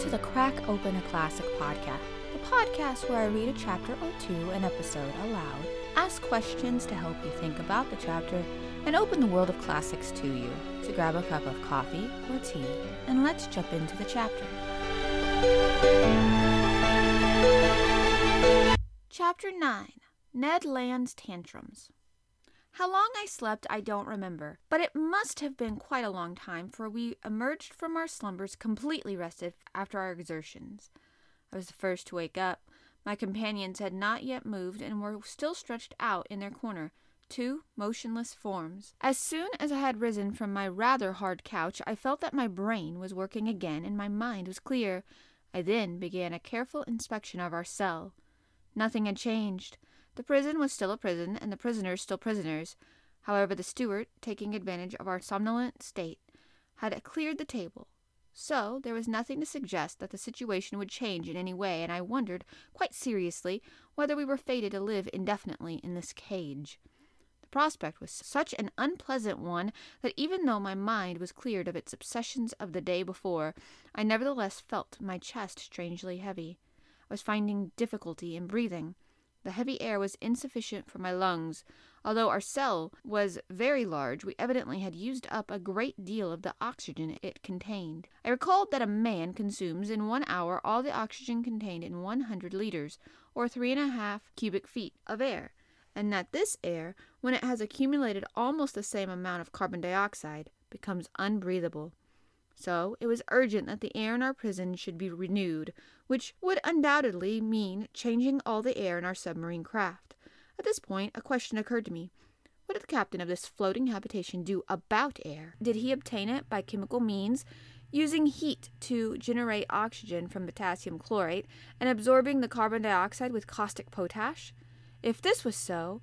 To the Crack Open a Classic podcast, the podcast where I read a chapter or two an episode aloud, ask questions to help you think about the chapter, and open the world of classics to you. So grab a cup of coffee or tea, and let's jump into the chapter. Chapter 9 Ned Land's Tantrums. How long I slept, I don't remember, but it must have been quite a long time, for we emerged from our slumbers completely rested after our exertions. I was the first to wake up. My companions had not yet moved and were still stretched out in their corner, two motionless forms. As soon as I had risen from my rather hard couch, I felt that my brain was working again and my mind was clear. I then began a careful inspection of our cell. Nothing had changed. The prison was still a prison, and the prisoners still prisoners. However, the steward, taking advantage of our somnolent state, had cleared the table. So there was nothing to suggest that the situation would change in any way, and I wondered, quite seriously, whether we were fated to live indefinitely in this cage. The prospect was such an unpleasant one that even though my mind was cleared of its obsessions of the day before, I nevertheless felt my chest strangely heavy. I was finding difficulty in breathing. The heavy air was insufficient for my lungs. Although our cell was very large, we evidently had used up a great deal of the oxygen it contained. I recalled that a man consumes in one hour all the oxygen contained in 100 liters, or three and a half cubic feet, of air, and that this air, when it has accumulated almost the same amount of carbon dioxide, becomes unbreathable. So it was urgent that the air in our prison should be renewed, which would undoubtedly mean changing all the air in our submarine craft. At this point, a question occurred to me. What did the captain of this floating habitation do about air? Did he obtain it by chemical means, using heat to generate oxygen from potassium chlorate and absorbing the carbon dioxide with caustic potash? If this was so,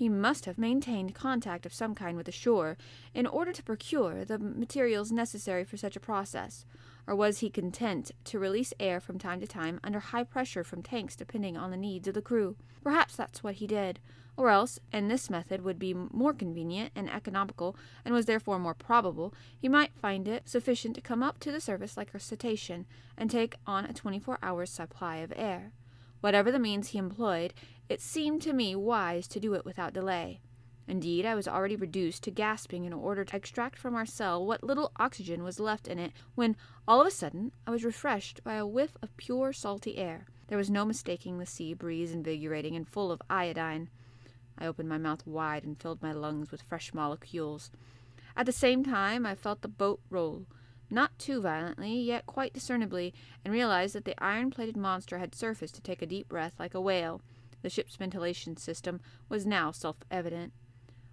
he must have maintained contact of some kind with the shore in order to procure the materials necessary for such a process, or was he content to release air from time to time under high pressure from tanks depending on the needs of the crew? Perhaps that's what he did, or else, and this method would be more convenient and economical and was therefore more probable, he might find it sufficient to come up to the surface like a cetacean and take on a 24 hours supply of air. Whatever the means he employed, it seemed to me wise to do it without delay. Indeed, I was already reduced to gasping in order to extract from our cell what little oxygen was left in it, when, all of a sudden, I was refreshed by a whiff of pure salty air. There was no mistaking the sea breeze invigorating and full of iodine. I opened my mouth wide and filled my lungs with fresh molecules. At the same time, I felt the boat roll not too violently, yet quite discernibly, and realized that the iron plated monster had surfaced to take a deep breath like a whale. The ship's ventilation system was now self evident.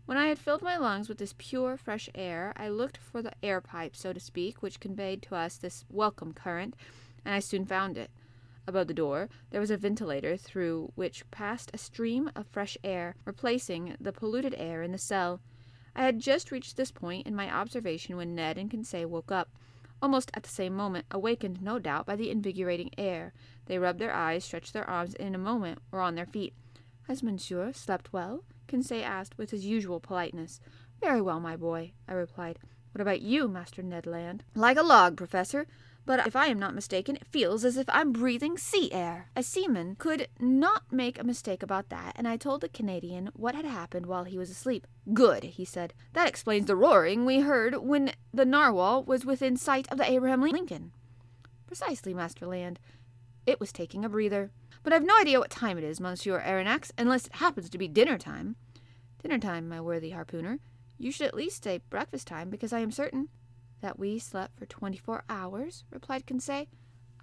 When I had filled my lungs with this pure, fresh air, I looked for the air pipe, so to speak, which conveyed to us this welcome current, and I soon found it. Above the door there was a ventilator through which passed a stream of fresh air, replacing the polluted air in the cell. I had just reached this point in my observation when Ned and Conseil woke up almost at the same moment, awakened no doubt by the invigorating air. They rubbed their eyes, stretched their arms, and in a moment were on their feet. Has monsieur slept well? Conseil asked with his usual politeness. Very well, my boy, I replied. What about you, Master Ned Land? Like a log, Professor but if I am not mistaken, it feels as if I'm breathing sea air. A seaman could not make a mistake about that, and I told the Canadian what had happened while he was asleep. Good, he said. That explains the roaring we heard when the narwhal was within sight of the Abraham Lincoln. Precisely, Master Land. It was taking a breather. But I've no idea what time it is, Monsieur Aronnax, unless it happens to be dinner time. Dinner time, my worthy harpooner. You should at least say breakfast time, because I am certain that we slept for twenty four hours? replied Conseil.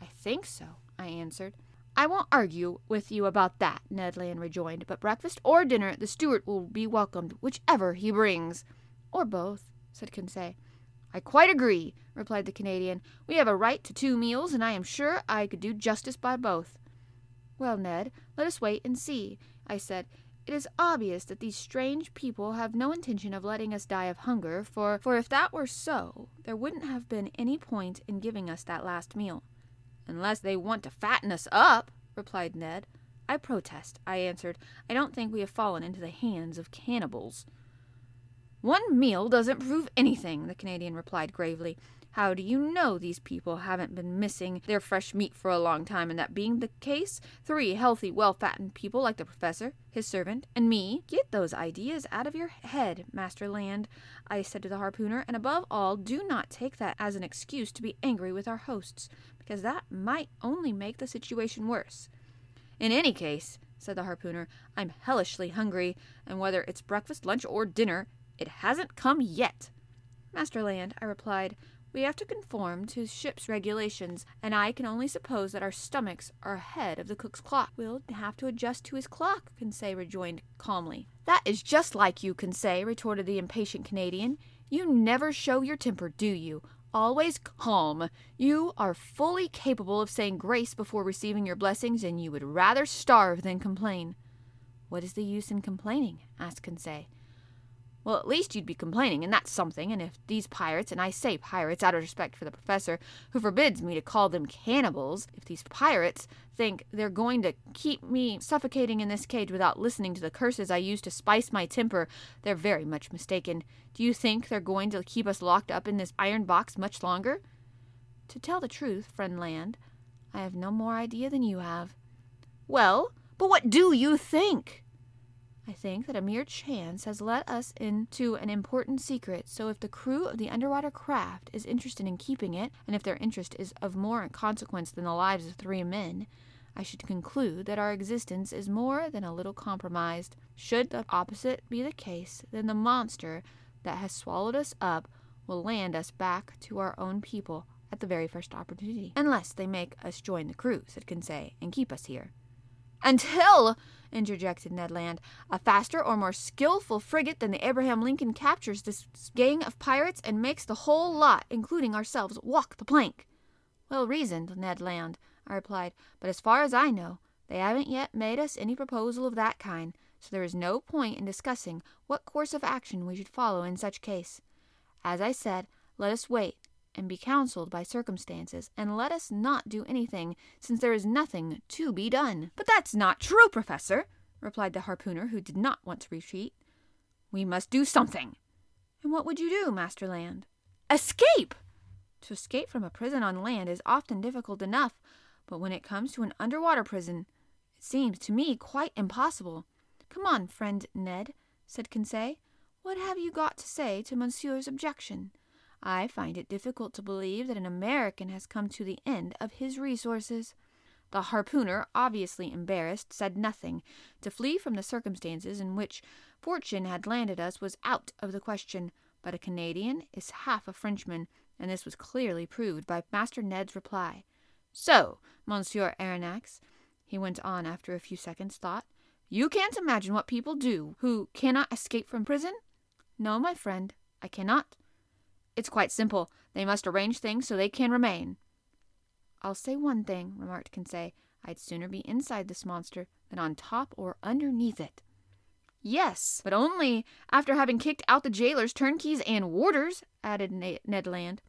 I think so, I answered. I won't argue with you about that, Ned Land rejoined, but breakfast or dinner the steward will be welcomed, whichever he brings. Or both, said Conseil. I quite agree, replied the Canadian. We have a right to two meals, and I am sure I could do justice by both. Well, Ned, let us wait and see, I said. It is obvious that these strange people have no intention of letting us die of hunger, for, for if that were so, there wouldn't have been any point in giving us that last meal. Unless they want to fatten us up, replied Ned. I protest, I answered. I don't think we have fallen into the hands of cannibals. One meal doesn't prove anything, the Canadian replied gravely. How do you know these people haven't been missing their fresh meat for a long time, and that being the case, three healthy, well fattened people like the professor, his servant, and me? Get those ideas out of your head, Master Land, I said to the harpooner, and above all, do not take that as an excuse to be angry with our hosts, because that might only make the situation worse. In any case, said the harpooner, I'm hellishly hungry, and whether it's breakfast, lunch, or dinner, it hasn't come yet. Master Land, I replied, we have to conform to ship's regulations, and I can only suppose that our stomachs are ahead of the cook's clock. We'll have to adjust to his clock, Conseil rejoined calmly. That is just like you, Conseil, retorted the impatient Canadian. You never show your temper, do you? Always calm. You are fully capable of saying grace before receiving your blessings, and you would rather starve than complain. What is the use in complaining? asked Conseil. Well, at least you'd be complaining, and that's something. And if these pirates, and I say pirates out of respect for the professor, who forbids me to call them cannibals, if these pirates think they're going to keep me suffocating in this cage without listening to the curses I use to spice my temper, they're very much mistaken. Do you think they're going to keep us locked up in this iron box much longer? To tell the truth, friend Land, I have no more idea than you have. Well, but what do you think? I think that a mere chance has let us into an important secret, so if the crew of the underwater craft is interested in keeping it, and if their interest is of more consequence than the lives of three men, I should conclude that our existence is more than a little compromised. Should the opposite be the case, then the monster that has swallowed us up will land us back to our own people at the very first opportunity. Unless they make us join the crew, said Conseil, and keep us here. Until interjected Ned Land. A faster or more skillful frigate than the Abraham Lincoln captures this gang of pirates and makes the whole lot, including ourselves, walk the plank. Well reasoned, Ned Land, I replied, but as far as I know, they haven't yet made us any proposal of that kind, so there is no point in discussing what course of action we should follow in such case. As I said, let us wait and be counseled by circumstances, and let us not do anything, since there is nothing to be done. But that's not true, Professor, replied the harpooner, who did not want to retreat. We must do something. And what would you do, Master Land? Escape! To escape from a prison on land is often difficult enough, but when it comes to an underwater prison, it seems to me quite impossible. Come on, friend Ned, said Conseil. What have you got to say to Monsieur's objection? I find it difficult to believe that an American has come to the end of his resources. The harpooner, obviously embarrassed, said nothing. To flee from the circumstances in which fortune had landed us was out of the question. But a Canadian is half a Frenchman, and this was clearly proved by Master Ned's reply. So, Monsieur Aronnax, he went on after a few seconds' thought, you can't imagine what people do who cannot escape from prison? No, my friend, I cannot. It's quite simple. They must arrange things so they can remain. I'll say one thing, remarked Conseil. I'd sooner be inside this monster than on top or underneath it. Yes, but only after having kicked out the jailers, turnkeys, and warders, added Ned Land.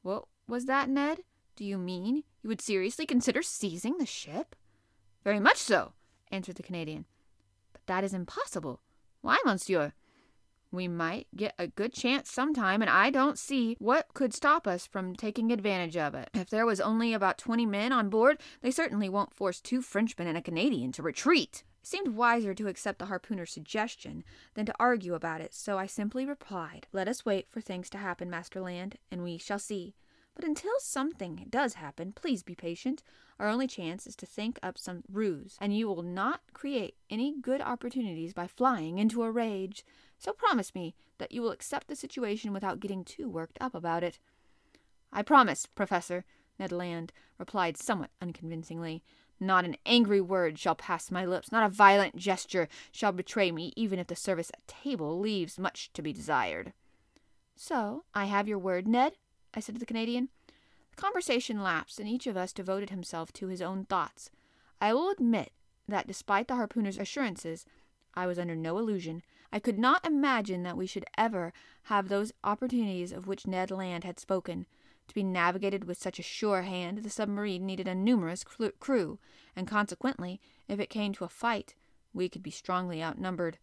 What was that, Ned? Do you mean you would seriously consider seizing the ship? Very much so, answered the Canadian. But that is impossible. Why, monsieur? We might get a good chance sometime, and I don't see what could stop us from taking advantage of it. If there was only about 20 men on board, they certainly won't force two Frenchmen and a Canadian to retreat. It seemed wiser to accept the harpooner's suggestion than to argue about it, so I simply replied, Let us wait for things to happen, Master Land, and we shall see. But until something does happen, please be patient. Our only chance is to think up some ruse, and you will not create any good opportunities by flying into a rage. So promise me that you will accept the situation without getting too worked up about it. I promise, Professor, Ned Land replied somewhat unconvincingly. Not an angry word shall pass my lips, not a violent gesture shall betray me, even if the service at table leaves much to be desired. So, I have your word, Ned? I said to the Canadian. The conversation lapsed, and each of us devoted himself to his own thoughts. I will admit that, despite the harpooner's assurances, I was under no illusion. I could not imagine that we should ever have those opportunities of which Ned Land had spoken. To be navigated with such a sure hand, the submarine needed a numerous crew, and consequently, if it came to a fight, we could be strongly outnumbered.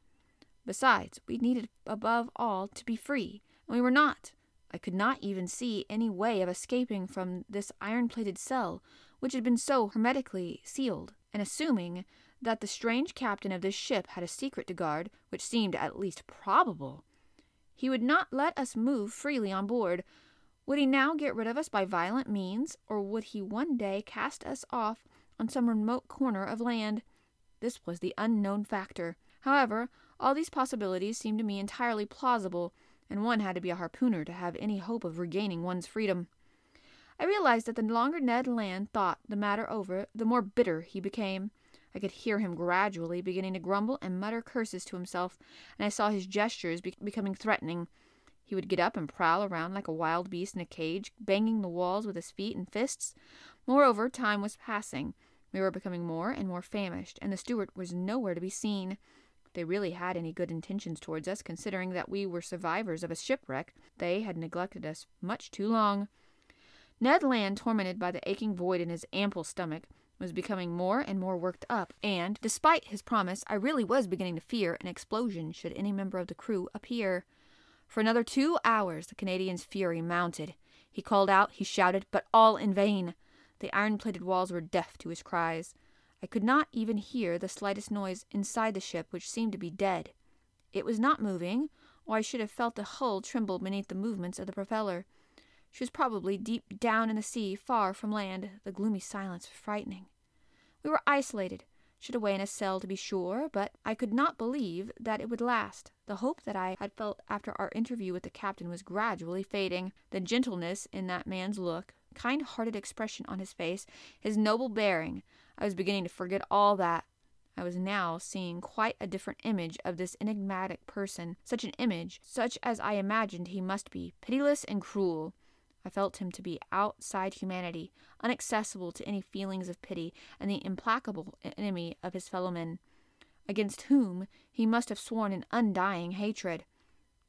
Besides, we needed above all to be free, and we were not. I could not even see any way of escaping from this iron plated cell, which had been so hermetically sealed, and assuming that the strange captain of this ship had a secret to guard, which seemed at least probable. He would not let us move freely on board. Would he now get rid of us by violent means, or would he one day cast us off on some remote corner of land? This was the unknown factor. However, all these possibilities seemed to me entirely plausible, and one had to be a harpooner to have any hope of regaining one's freedom. I realized that the longer Ned Land thought the matter over, the more bitter he became. I could hear him gradually beginning to grumble and mutter curses to himself, and I saw his gestures be- becoming threatening. He would get up and prowl around like a wild beast in a cage, banging the walls with his feet and fists. Moreover, time was passing. We were becoming more and more famished, and the steward was nowhere to be seen. If they really had any good intentions towards us, considering that we were survivors of a shipwreck, they had neglected us much too long. Ned Land, tormented by the aching void in his ample stomach, was becoming more and more worked up, and, despite his promise, I really was beginning to fear an explosion should any member of the crew appear. For another two hours the Canadian's fury mounted. He called out, he shouted, but all in vain. The iron plated walls were deaf to his cries. I could not even hear the slightest noise inside the ship, which seemed to be dead. It was not moving, or I should have felt the hull tremble beneath the movements of the propeller. She was probably deep down in the sea, far from land, the gloomy silence was frightening. We were isolated, shut away in a cell to be sure, but I could not believe that it would last. The hope that I had felt after our interview with the captain was gradually fading. The gentleness in that man's look, kind hearted expression on his face, his noble bearing, I was beginning to forget all that. I was now seeing quite a different image of this enigmatic person, such an image, such as I imagined he must be, pitiless and cruel. I felt him to be outside humanity, inaccessible to any feelings of pity, and the implacable enemy of his fellow men, against whom he must have sworn an undying hatred.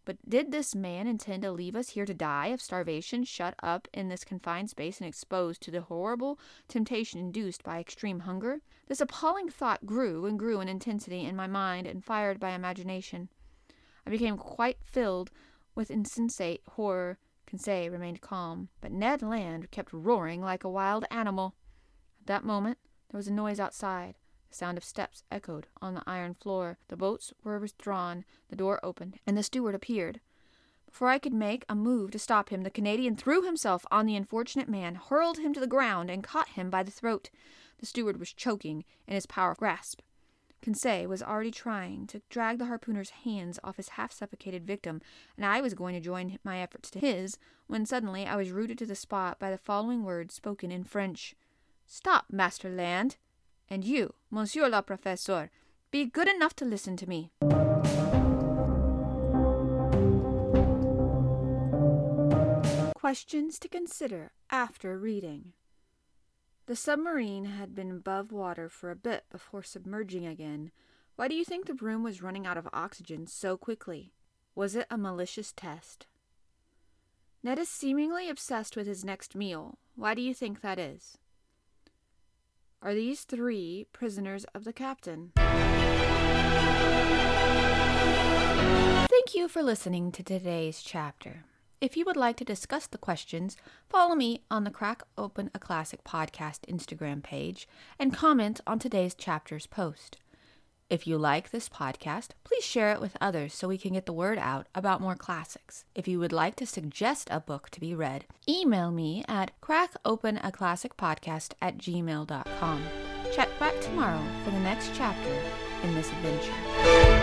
But did this man intend to leave us here to die of starvation, shut up in this confined space and exposed to the horrible temptation induced by extreme hunger? This appalling thought grew and grew in intensity in my mind and fired by imagination. I became quite filled with insensate horror Conseil remained calm, but Ned Land kept roaring like a wild animal. At that moment there was a noise outside. The sound of steps echoed on the iron floor. The boats were withdrawn, the door opened, and the steward appeared. Before I could make a move to stop him, the Canadian threw himself on the unfortunate man, hurled him to the ground, and caught him by the throat. The steward was choking in his powerful grasp. Conseil was already trying to drag the harpooner's hands off his half suffocated victim, and I was going to join my efforts to his, when suddenly I was rooted to the spot by the following words spoken in French Stop, Master Land! And you, Monsieur le Professeur, be good enough to listen to me. Questions to consider after reading. The submarine had been above water for a bit before submerging again. Why do you think the room was running out of oxygen so quickly? Was it a malicious test? Ned is seemingly obsessed with his next meal. Why do you think that is? Are these three prisoners of the captain? Thank you for listening to today's chapter. If you would like to discuss the questions, follow me on the Crack Open a Classic podcast Instagram page and comment on today's chapter's post. If you like this podcast, please share it with others so we can get the word out about more classics. If you would like to suggest a book to be read, email me at crackopenaclassicpodcast at gmail.com. Check back tomorrow for the next chapter in this adventure.